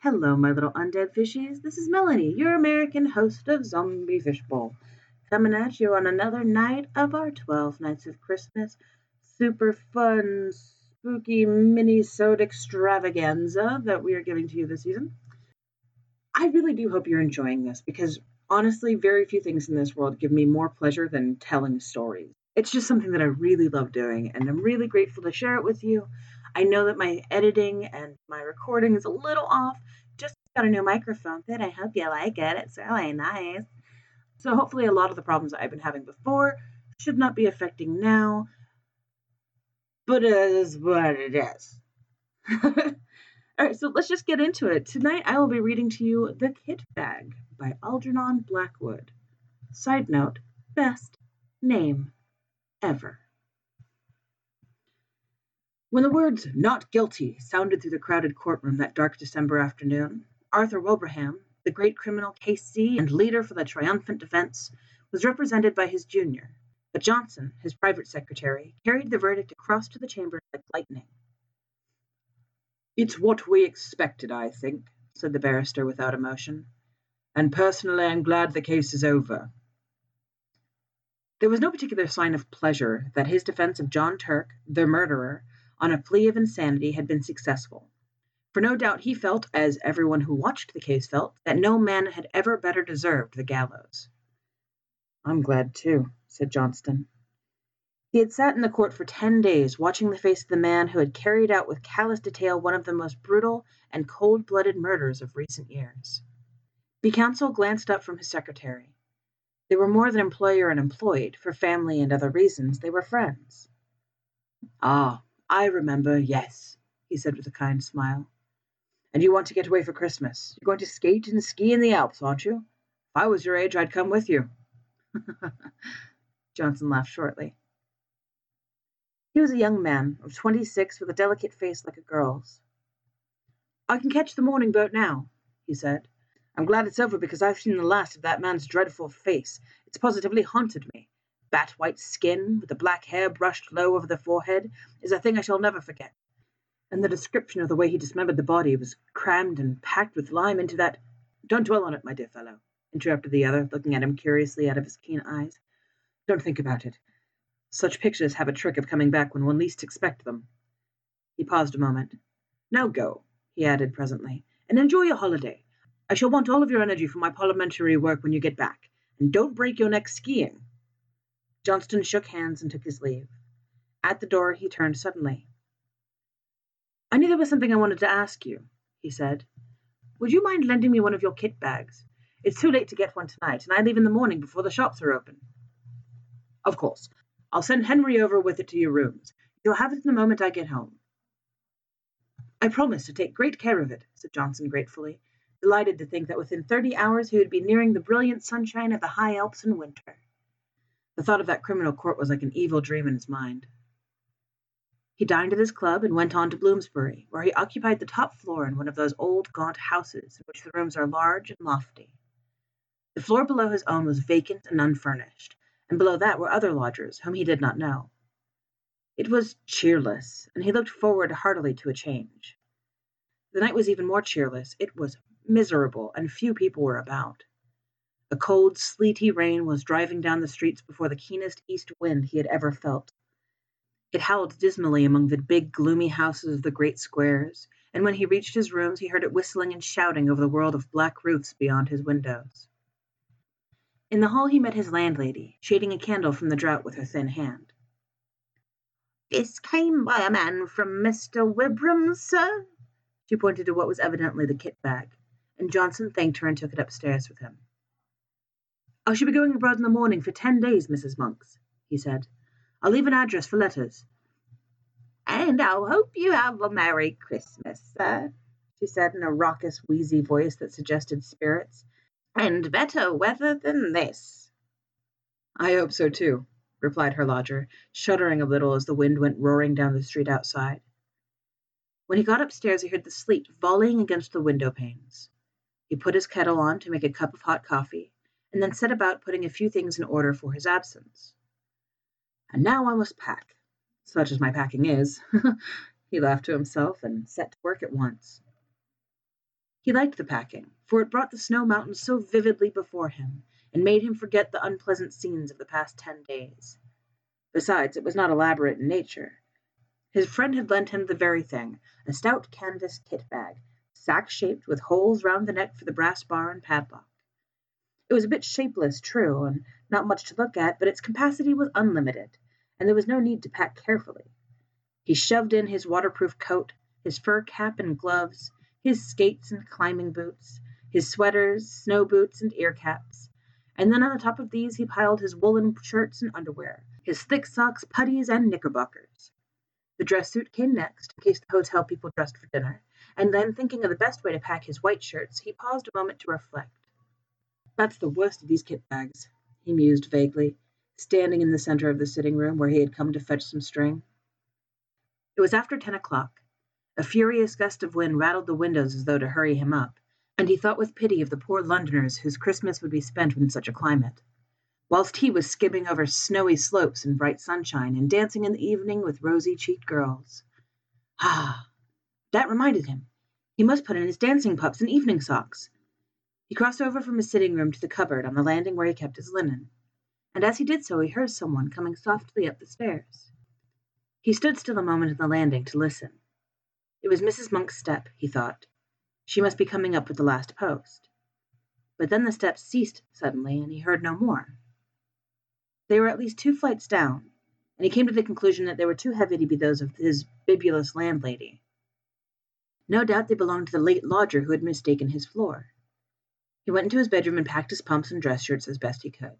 Hello, my little undead fishies. This is Melanie, your American host of Zombie Fishbowl, coming at you on another night of our 12 Nights of Christmas super fun, spooky mini-sode extravaganza that we are giving to you this season. I really do hope you're enjoying this because honestly, very few things in this world give me more pleasure than telling stories. It's just something that I really love doing, and I'm really grateful to share it with you. I know that my editing and my recording is a little off. Just got a new microphone that I hope you like it. It's really nice. So hopefully a lot of the problems I've been having before should not be affecting now. But it is what it is. All right, so let's just get into it. Tonight I will be reading to you The Kit Bag by Algernon Blackwood. Side note, best name ever. When the words "not guilty" sounded through the crowded courtroom that dark December afternoon, Arthur Wilbraham, the great criminal K.C. and leader for the triumphant defense, was represented by his junior, but Johnson, his private secretary, carried the verdict across to the chamber like lightning. It's what we expected, I think, said the barrister without emotion, and personally I'm glad the case is over. There was no particular sign of pleasure that his defense of John Turk, the murderer, on a plea of insanity had been successful. For no doubt he felt, as everyone who watched the case felt, that no man had ever better deserved the gallows. I'm glad too, said Johnson. He had sat in the court for ten days, watching the face of the man who had carried out with callous detail one of the most brutal and cold blooded murders of recent years. The counsel glanced up from his secretary. They were more than employer and employed, for family and other reasons, they were friends. Ah, I remember, yes, he said with a kind smile. And you want to get away for Christmas. You're going to skate and ski in the Alps, aren't you? If I was your age, I'd come with you. Johnson laughed shortly. He was a young man of twenty six with a delicate face like a girl's. I can catch the morning boat now, he said. I'm glad it's over because I've seen the last of that man's dreadful face. It's positively haunted me. Bat white skin, with the black hair brushed low over the forehead, is a thing I shall never forget. And the description of the way he dismembered the body was crammed and packed with lime into that. Don't dwell on it, my dear fellow, interrupted the other, looking at him curiously out of his keen eyes. Don't think about it. Such pictures have a trick of coming back when one least expects them. He paused a moment. Now go, he added presently, and enjoy your holiday. I shall want all of your energy for my parliamentary work when you get back, and don't break your neck skiing. Johnson shook hands and took his leave. At the door, he turned suddenly. I knew there was something I wanted to ask you, he said. Would you mind lending me one of your kit bags? It's too late to get one tonight, and I leave in the morning before the shops are open. Of course. I'll send Henry over with it to your rooms. You'll have it the moment I get home. I promise to take great care of it, said Johnson gratefully, delighted to think that within thirty hours he would be nearing the brilliant sunshine of the high Alps in winter. The thought of that criminal court was like an evil dream in his mind. He dined at his club and went on to Bloomsbury, where he occupied the top floor in one of those old gaunt houses in which the rooms are large and lofty. The floor below his own was vacant and unfurnished, and below that were other lodgers whom he did not know. It was cheerless, and he looked forward heartily to a change. The night was even more cheerless. It was miserable, and few people were about. A cold, sleety rain was driving down the streets before the keenest east wind he had ever felt. It howled dismally among the big, gloomy houses of the great squares, and when he reached his rooms he heard it whistling and shouting over the world of black roofs beyond his windows. In the hall he met his landlady, shading a candle from the draught with her thin hand. This came by a man from Mr. Wilbraham's, sir? She pointed to what was evidently the kit bag, and Johnson thanked her and took it upstairs with him. I shall be going abroad in the morning for ten days, Mrs. Monks, he said. I'll leave an address for letters. And I'll hope you have a Merry Christmas, sir, she said in a raucous, wheezy voice that suggested spirits, and better weather than this. I hope so too, replied her lodger, shuddering a little as the wind went roaring down the street outside. When he got upstairs, he heard the sleet volleying against the window panes. He put his kettle on to make a cup of hot coffee and then set about putting a few things in order for his absence. And now I must pack, such as my packing is. he laughed to himself and set to work at once. He liked the packing, for it brought the snow mountains so vividly before him, and made him forget the unpleasant scenes of the past ten days. Besides, it was not elaborate in nature. His friend had lent him the very thing a stout canvas kit bag, sack shaped, with holes round the neck for the brass bar and padlock. It was a bit shapeless, true, and not much to look at, but its capacity was unlimited, and there was no need to pack carefully. He shoved in his waterproof coat, his fur cap and gloves, his skates and climbing boots, his sweaters, snow boots, and ear caps, and then on the top of these he piled his woolen shirts and underwear, his thick socks, puttees, and knickerbockers. The dress suit came next, in case the hotel people dressed for dinner, and then, thinking of the best way to pack his white shirts, he paused a moment to reflect. That's the worst of these kit bags, he mused vaguely, standing in the center of the sitting room where he had come to fetch some string. It was after ten o'clock, a furious gust of wind rattled the windows as though to hurry him up, and he thought with pity of the poor Londoners whose Christmas would be spent in such a climate. Whilst he was skimming over snowy slopes in bright sunshine and dancing in the evening with rosy cheeked girls. Ah! That reminded him. He must put in his dancing pups and evening socks. He crossed over from his sitting room to the cupboard on the landing where he kept his linen, and as he did so he heard someone coming softly up the stairs. He stood still a moment on the landing to listen. It was Mrs. Monk's step, he thought. She must be coming up with the last post. But then the steps ceased suddenly, and he heard no more. They were at least two flights down, and he came to the conclusion that they were too heavy to be those of his bibulous landlady. No doubt they belonged to the late lodger who had mistaken his floor. He went into his bedroom and packed his pumps and dress shirts as best he could.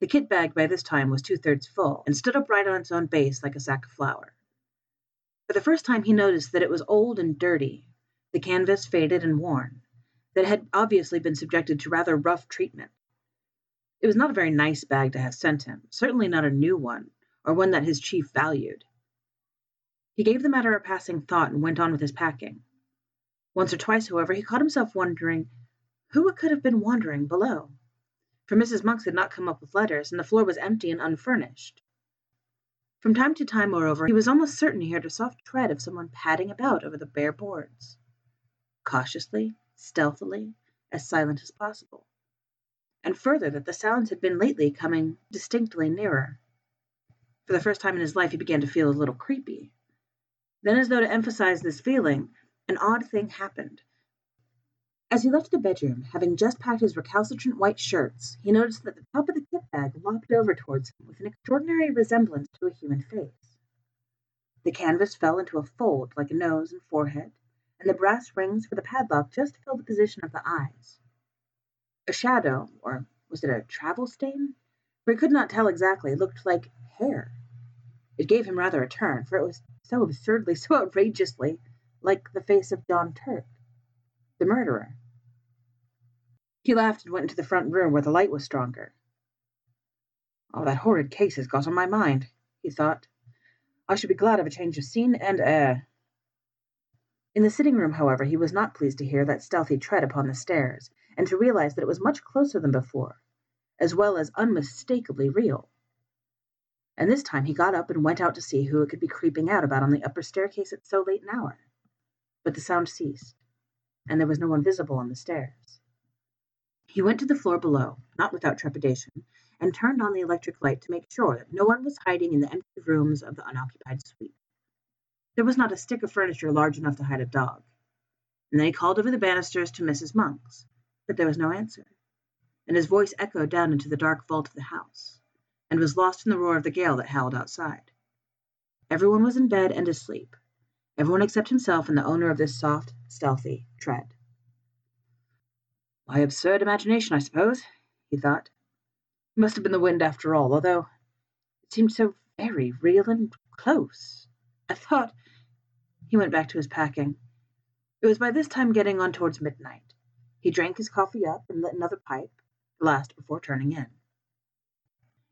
The kit bag by this time was two thirds full, and stood upright on its own base like a sack of flour. For the first time he noticed that it was old and dirty, the canvas faded and worn, that it had obviously been subjected to rather rough treatment. It was not a very nice bag to have sent him, certainly not a new one, or one that his chief valued. He gave the matter a passing thought and went on with his packing. Once or twice, however, he caught himself wondering who could have been wandering below for Mrs. Monks had not come up with letters, and the floor was empty and unfurnished. From time to time, moreover, he was almost certain he heard a soft tread of someone padding about over the bare boards. Cautiously, stealthily, as silent as possible. And further, that the sounds had been lately coming distinctly nearer. For the first time in his life, he began to feel a little creepy. Then, as though to emphasize this feeling, an odd thing happened as he left the bedroom, having just packed his recalcitrant white shirts, he noticed that the top of the kit bag lopped over towards him with an extraordinary resemblance to a human face. The canvas fell into a fold like a nose and forehead, and the brass rings for the padlock just filled the position of the eyes. A shadow, or was it a travel stain? For he could not tell exactly, looked like hair. It gave him rather a turn, for it was so absurdly, so outrageously like the face of John Turk, the murderer. He laughed and went into the front room where the light was stronger. Oh, that horrid case has got on my mind, he thought. I should be glad of a change of scene and air. In the sitting room, however, he was not pleased to hear that stealthy tread upon the stairs, and to realize that it was much closer than before, as well as unmistakably real. And this time he got up and went out to see who it could be creeping out about on the upper staircase at so late an hour. But the sound ceased, and there was no one visible on the stairs. He went to the floor below, not without trepidation, and turned on the electric light to make sure that no one was hiding in the empty rooms of the unoccupied suite. There was not a stick of furniture large enough to hide a dog. And then he called over the banisters to Mrs. Monks, but there was no answer, and his voice echoed down into the dark vault of the house, and was lost in the roar of the gale that howled outside. Everyone was in bed and asleep, everyone except himself and the owner of this soft, stealthy tread. My absurd imagination, I suppose, he thought. It must have been the wind after all, although it seemed so very real and close. I thought. He went back to his packing. It was by this time getting on towards midnight. He drank his coffee up and lit another pipe, the last before turning in.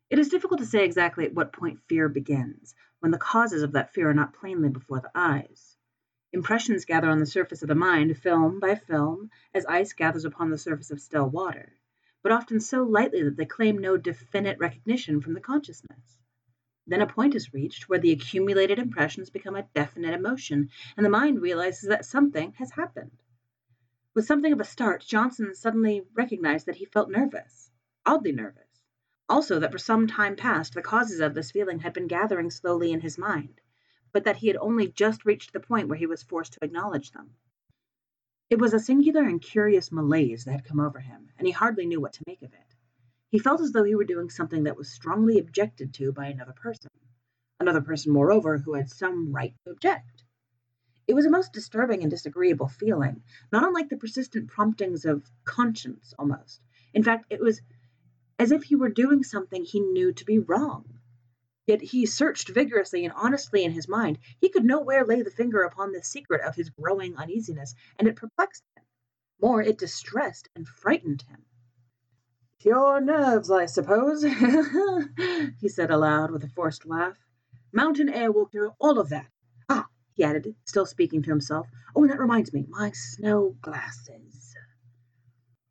It is difficult to say exactly at what point fear begins, when the causes of that fear are not plainly before the eyes. Impressions gather on the surface of the mind, film by film, as ice gathers upon the surface of still water, but often so lightly that they claim no definite recognition from the consciousness. Then a point is reached where the accumulated impressions become a definite emotion, and the mind realizes that something has happened. With something of a start, Johnson suddenly recognized that he felt nervous, oddly nervous. Also, that for some time past the causes of this feeling had been gathering slowly in his mind, but that he had only just reached the point where he was forced to acknowledge them. It was a singular and curious malaise that had come over him, and he hardly knew what to make of it. He felt as though he were doing something that was strongly objected to by another person, another person, moreover, who had some right to object. It was a most disturbing and disagreeable feeling, not unlike the persistent promptings of conscience almost. In fact, it was as if he were doing something he knew to be wrong. Yet he searched vigorously and honestly in his mind. He could nowhere lay the finger upon the secret of his growing uneasiness, and it perplexed him. More, it distressed and frightened him. Pure nerves, I suppose, he said aloud with a forced laugh. Mountain air will cure all of that. Ah, he added, still speaking to himself. Oh, and that reminds me, my snow glasses.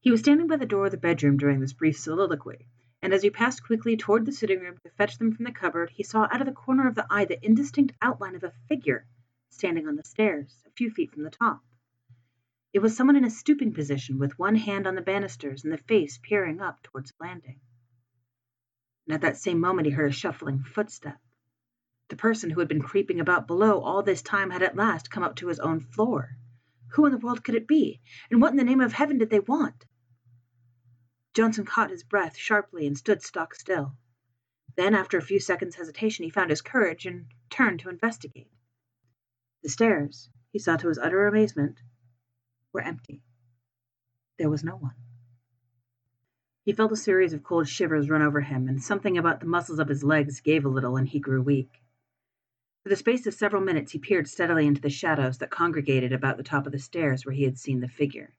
He was standing by the door of the bedroom during this brief soliloquy and as he passed quickly toward the sitting room to fetch them from the cupboard, he saw out of the corner of the eye the indistinct outline of a figure standing on the stairs, a few feet from the top. It was someone in a stooping position, with one hand on the banisters and the face peering up towards the landing. And at that same moment he heard a shuffling footstep. The person who had been creeping about below all this time had at last come up to his own floor. Who in the world could it be? And what in the name of heaven did they want? Johnson caught his breath sharply and stood stock still. Then, after a few seconds' hesitation, he found his courage and turned to investigate. The stairs, he saw to his utter amazement, were empty. There was no one. He felt a series of cold shivers run over him, and something about the muscles of his legs gave a little, and he grew weak. For the space of several minutes he peered steadily into the shadows that congregated about the top of the stairs where he had seen the figure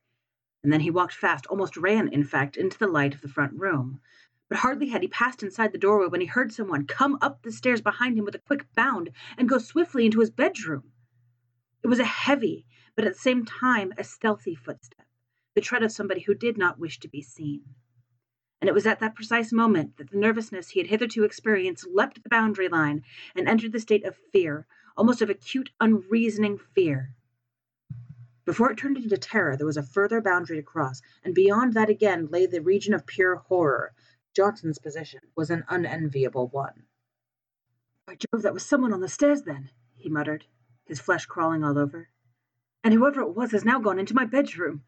and then he walked fast, almost ran, in fact, into the light of the front room. But hardly had he passed inside the doorway when he heard someone come up the stairs behind him with a quick bound and go swiftly into his bedroom. It was a heavy, but at the same time a stealthy footstep, the tread of somebody who did not wish to be seen. And it was at that precise moment that the nervousness he had hitherto experienced leapt the boundary line and entered the state of fear, almost of acute, unreasoning fear. Before it turned into terror, there was a further boundary to cross, and beyond that again lay the region of pure horror. Johnson's position was an unenviable one. By Jove, that was someone on the stairs then, he muttered, his flesh crawling all over. And whoever it was has now gone into my bedroom.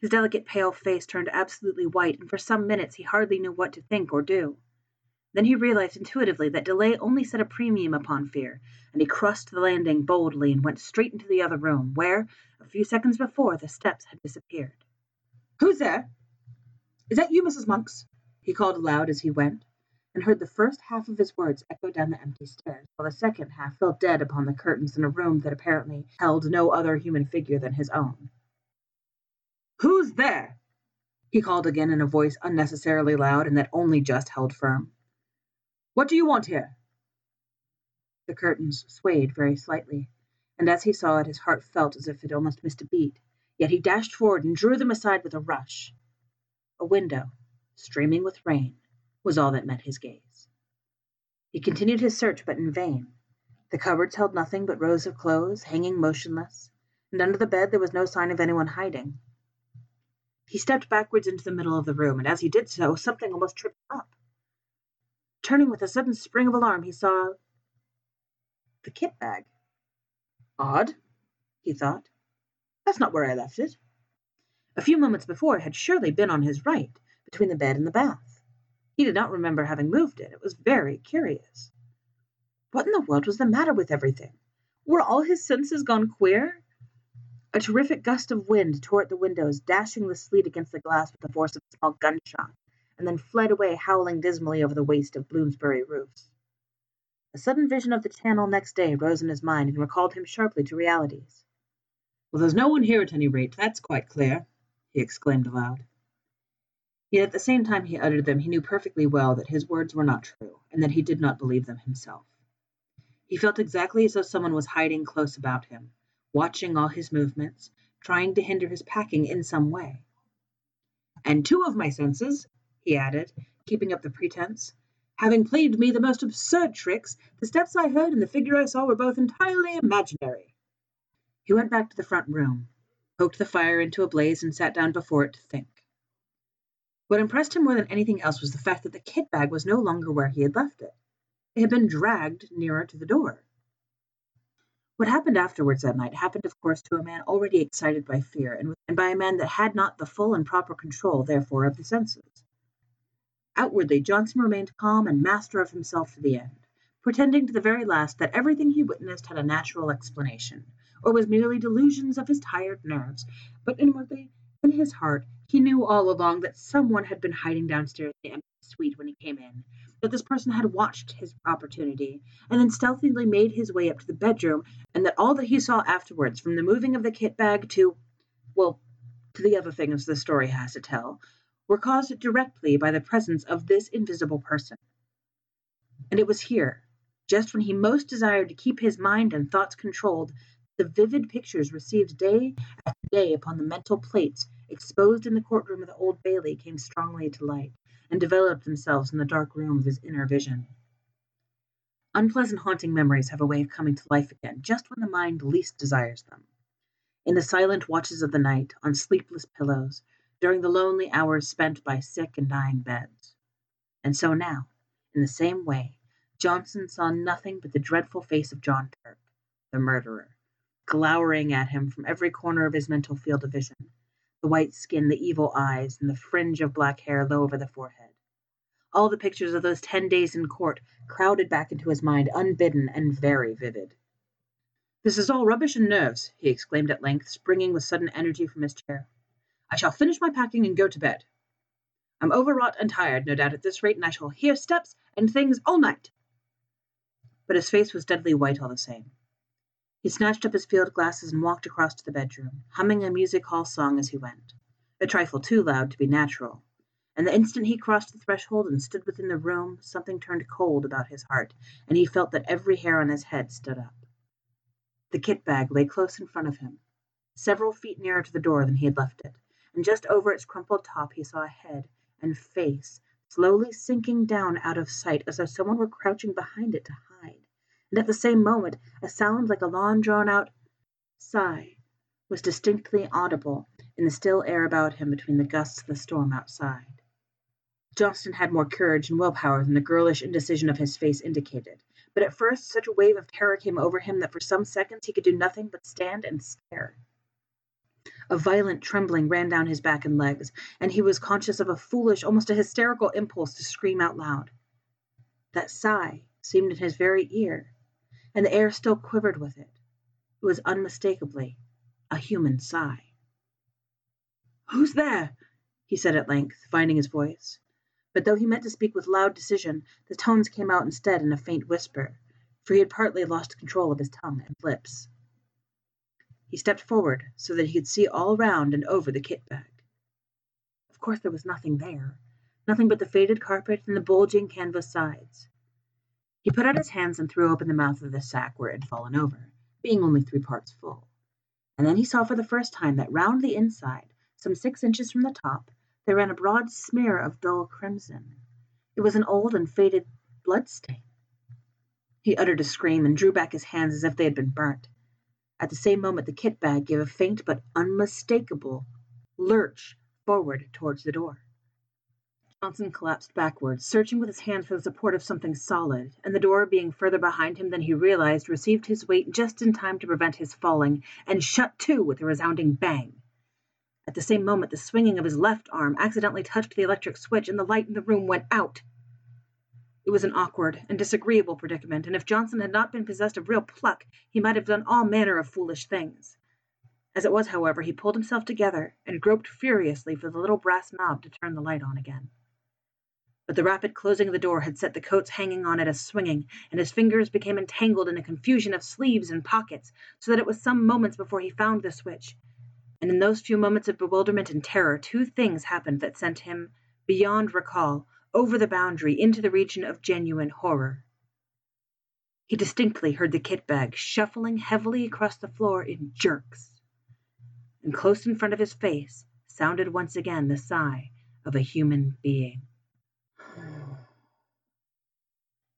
His delicate pale face turned absolutely white, and for some minutes he hardly knew what to think or do. Then he realized intuitively that delay only set a premium upon fear, and he crossed the landing boldly and went straight into the other room, where, a few seconds before, the steps had disappeared. Who's there? Is that you, Mrs. Monks? he called aloud as he went, and heard the first half of his words echo down the empty stairs, while the second half fell dead upon the curtains in a room that apparently held no other human figure than his own. Who's there? he called again in a voice unnecessarily loud and that only just held firm. What do you want here? The curtains swayed very slightly, and as he saw it, his heart felt as if it almost missed a beat. Yet he dashed forward and drew them aside with a rush. A window, streaming with rain, was all that met his gaze. He continued his search, but in vain. The cupboards held nothing but rows of clothes, hanging motionless, and under the bed there was no sign of anyone hiding. He stepped backwards into the middle of the room, and as he did so, something almost tripped him up. Turning with a sudden spring of alarm, he saw the kit bag. Odd, he thought. That's not where I left it. A few moments before it had surely been on his right, between the bed and the bath. He did not remember having moved it. It was very curious. What in the world was the matter with everything? Were all his senses gone queer? A terrific gust of wind tore at the windows, dashing the sleet against the glass with the force of a small gunshot and then fled away howling dismally over the waste of Bloomsbury roofs. A sudden vision of the Channel next day rose in his mind and recalled him sharply to realities. Well, there's no one here at any rate, that's quite clear, he exclaimed aloud. Yet at the same time he uttered them, he knew perfectly well that his words were not true, and that he did not believe them himself. He felt exactly as though someone was hiding close about him, watching all his movements, trying to hinder his packing in some way. And two of my senses, he added, keeping up the pretense. Having played me the most absurd tricks, the steps I heard and the figure I saw were both entirely imaginary. He went back to the front room, poked the fire into a blaze, and sat down before it to think. What impressed him more than anything else was the fact that the kit bag was no longer where he had left it. It had been dragged nearer to the door. What happened afterwards that night happened, of course, to a man already excited by fear, and, by a man that had not the full and proper control, therefore, of the senses. Outwardly, Johnson remained calm and master of himself to the end, pretending to the very last that everything he witnessed had a natural explanation, or was merely delusions of his tired nerves, but inwardly, in his heart, he knew all along that someone had been hiding downstairs in the empty suite when he came in, that this person had watched his opportunity, and then stealthily made his way up to the bedroom, and that all that he saw afterwards, from the moving of the kit bag to, well, to the other things the story has to tell, were caused directly by the presence of this invisible person. And it was here, just when he most desired to keep his mind and thoughts controlled, the vivid pictures received day after day upon the mental plates exposed in the courtroom of the Old Bailey came strongly to light, and developed themselves in the dark room of his inner vision. Unpleasant haunting memories have a way of coming to life again just when the mind least desires them. In the silent watches of the night, on sleepless pillows, during the lonely hours spent by sick and dying beds. And so now, in the same way, Johnson saw nothing but the dreadful face of John Turk, the murderer, glowering at him from every corner of his mental field of vision, the white skin, the evil eyes, and the fringe of black hair low over the forehead. All the pictures of those ten days in court crowded back into his mind unbidden and very vivid. This is all rubbish and nerves, he exclaimed at length, springing with sudden energy from his chair. I shall finish my packing and go to bed. I'm overwrought and tired, no doubt, at this rate, and I shall hear steps and things all night. But his face was deadly white all the same. He snatched up his field glasses and walked across to the bedroom, humming a music hall song as he went, a trifle too loud to be natural. And the instant he crossed the threshold and stood within the room, something turned cold about his heart, and he felt that every hair on his head stood up. The kit bag lay close in front of him, several feet nearer to the door than he had left it, and just over its crumpled top he saw a head and face slowly sinking down out of sight as though someone were crouching behind it to hide and at the same moment a sound like a long drawn out sigh was distinctly audible in the still air about him between the gusts of the storm outside. Johnson had more courage and will power than the girlish indecision of his face indicated, but at first such a wave of terror came over him that for some seconds he could do nothing but stand and stare. A violent trembling ran down his back and legs, and he was conscious of a foolish, almost a hysterical impulse to scream out loud. That sigh seemed in his very ear, and the air still quivered with it. It was unmistakably a human sigh. Who's there? he said at length, finding his voice. But though he meant to speak with loud decision, the tones came out instead in a faint whisper, for he had partly lost control of his tongue and lips. He stepped forward so that he could see all round and over the kit bag. Of course, there was nothing there, nothing but the faded carpet and the bulging canvas sides. He put out his hands and threw open the mouth of the sack where it had fallen over, being only three parts full. And then he saw for the first time that round the inside, some six inches from the top, there ran a broad smear of dull crimson. It was an old and faded blood stain. He uttered a scream and drew back his hands as if they had been burnt. At the same moment, the kit bag gave a faint but unmistakable lurch forward towards the door. Johnson collapsed backwards, searching with his hands for the support of something solid, and the door being further behind him than he realized, received his weight just in time to prevent his falling, and shut to with a resounding bang. At the same moment, the swinging of his left arm accidentally touched the electric switch, and the light in the room went out. It was an awkward and disagreeable predicament, and if Johnson had not been possessed of real pluck, he might have done all manner of foolish things. As it was, however, he pulled himself together and groped furiously for the little brass knob to turn the light on again but the rapid closing of the door had set the coats hanging on it a swinging, and his fingers became entangled in a confusion of sleeves and pockets, so that it was some moments before he found the switch. And in those few moments of bewilderment and terror, two things happened that sent him beyond recall, over the boundary, into the region of genuine horror. He distinctly heard the kit bag shuffling heavily across the floor in jerks. And close in front of his face sounded once again the sigh of a human being.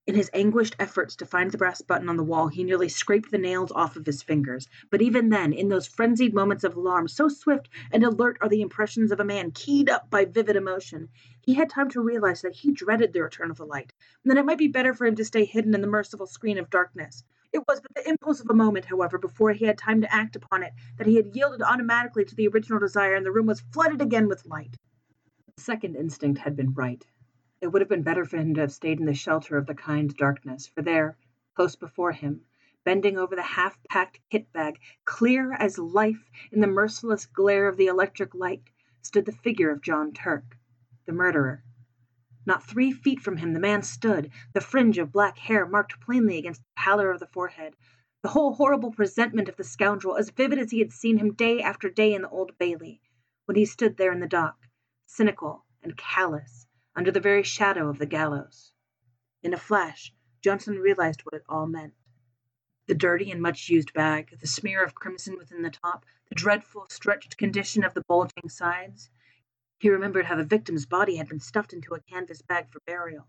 In his anguished efforts to find the brass button on the wall, he nearly scraped the nails off of his fingers. But even then, in those frenzied moments of alarm, so swift and alert are the impressions of a man keyed up by vivid emotion, he had time to realize that he dreaded the return of the light, and that it might be better for him to stay hidden in the merciful screen of darkness. It was but the impulse of a moment, however, before he had time to act upon it, that he had yielded automatically to the original desire, and the room was flooded again with light. The second instinct had been right. It would have been better for him to have stayed in the shelter of the kind darkness, for there, close before him, bending over the half packed kit bag, clear as life in the merciless glare of the electric light, stood the figure of John Turk, the murderer. Not three feet from him the man stood, the fringe of black hair marked plainly against the pallor of the forehead, the whole horrible presentment of the scoundrel as vivid as he had seen him day after day in the Old Bailey, when he stood there in the dock, cynical and callous under the very shadow of the gallows. In a flash, Johnson realized what it all meant. The dirty and much used bag, the smear of crimson within the top, the dreadful stretched condition of the bulging sides. He remembered how the victim's body had been stuffed into a canvas bag for burial.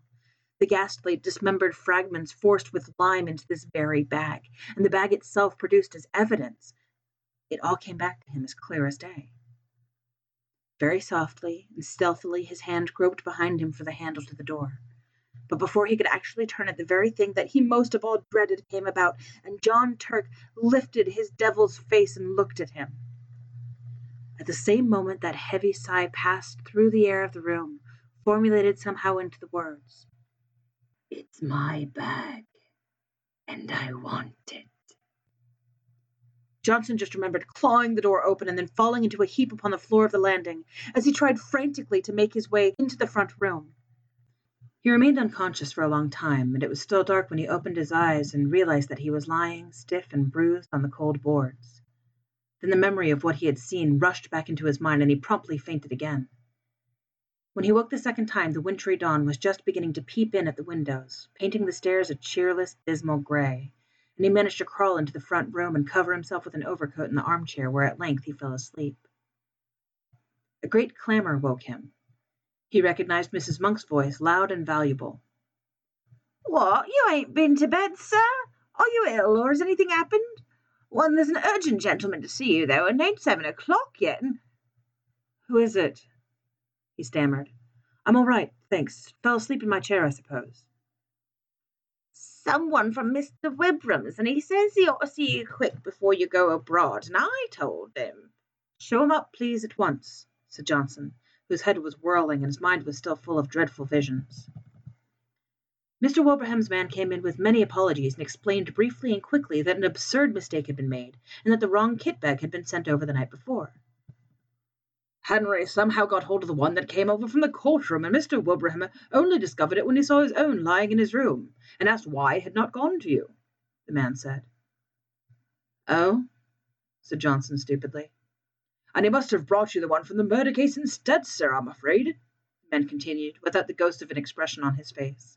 The ghastly, dismembered fragments forced with lime into this very bag, and the bag itself produced as evidence. It all came back to him as clear as day. Very softly and stealthily his hand groped behind him for the handle to the door. But before he could actually turn it, the very thing that he most of all dreaded came about, and John Turk lifted his devil's face and looked at him. At the same moment that heavy sigh passed through the air of the room, formulated somehow into the words, It's my bag, and I want it. Johnson just remembered clawing the door open and then falling into a heap upon the floor of the landing as he tried frantically to make his way into the front room. He remained unconscious for a long time, and it was still dark when he opened his eyes and realized that he was lying, stiff and bruised, on the cold boards. Then the memory of what he had seen rushed back into his mind, and he promptly fainted again. When he woke the second time, the wintry dawn was just beginning to peep in at the windows, painting the stairs a cheerless, dismal gray and he managed to crawl into the front room and cover himself with an overcoat in the armchair, where at length he fell asleep. A great clamor woke him. He recognized Mrs. Monk's voice, loud and valuable. What, you ain't been to bed, sir? Are you ill, or has anything happened? Well, there's an urgent gentleman to see you, though, and ain't seven o'clock yet, and... Who is it? he stammered. I'm all right, thanks. Fell asleep in my chair, I suppose someone from Mr. Wilbraham's, and he says he ought to see you quick before you go abroad, and I told him. Show him up, please, at once, said Johnson, whose head was whirling and his mind was still full of dreadful visions. Mr. Wilbraham's man came in with many apologies and explained briefly and quickly that an absurd mistake had been made and that the wrong kit bag had been sent over the night before. Henry somehow got hold of the one that came over from the courtroom, and Mr. Wilbraham only discovered it when he saw his own lying in his room, and asked why it had not gone to you, the man said. Oh, said Johnson stupidly. And he must have brought you the one from the murder case instead, sir, I'm afraid, the man continued, without the ghost of an expression on his face.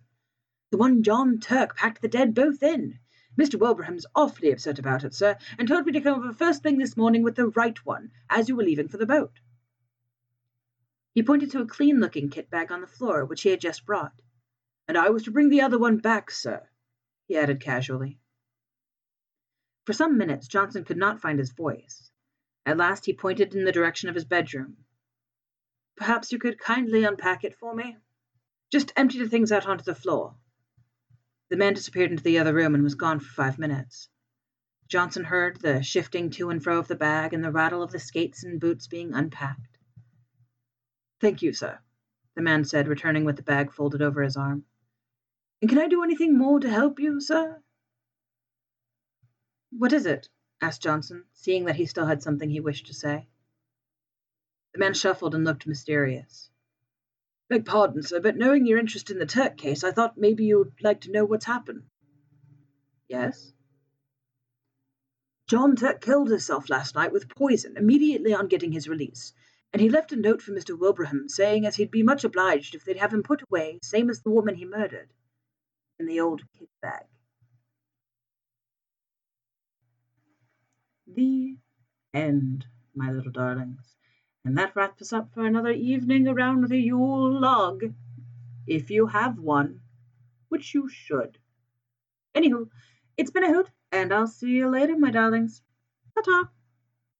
The one John Turk packed the dead both in. Mr. Wilbraham's awfully upset about it, sir, and told me to come over first thing this morning with the right one, as you were leaving for the boat. He pointed to a clean looking kit bag on the floor, which he had just brought. And I was to bring the other one back, sir, he added casually. For some minutes Johnson could not find his voice. At last he pointed in the direction of his bedroom. Perhaps you could kindly unpack it for me? Just empty the things out onto the floor. The man disappeared into the other room and was gone for five minutes. Johnson heard the shifting to and fro of the bag and the rattle of the skates and boots being unpacked. Thank you, sir, the man said, returning with the bag folded over his arm. And can I do anything more to help you, sir? What is it? asked Johnson, seeing that he still had something he wished to say. The man shuffled and looked mysterious. Beg pardon, sir, but knowing your interest in the Turk case, I thought maybe you'd like to know what's happened. Yes? John Turk killed herself last night with poison immediately on getting his release, and he left a note for Mr. Wilbraham saying as he'd be much obliged if they'd have him put away, same as the woman he murdered, in the old kit bag. The end, my little darlings. And that wraps us up for another evening around the Yule log, if you have one. which you should. Anywho, it's been a hoot, and I'll see you later, my darlings. Ta ta.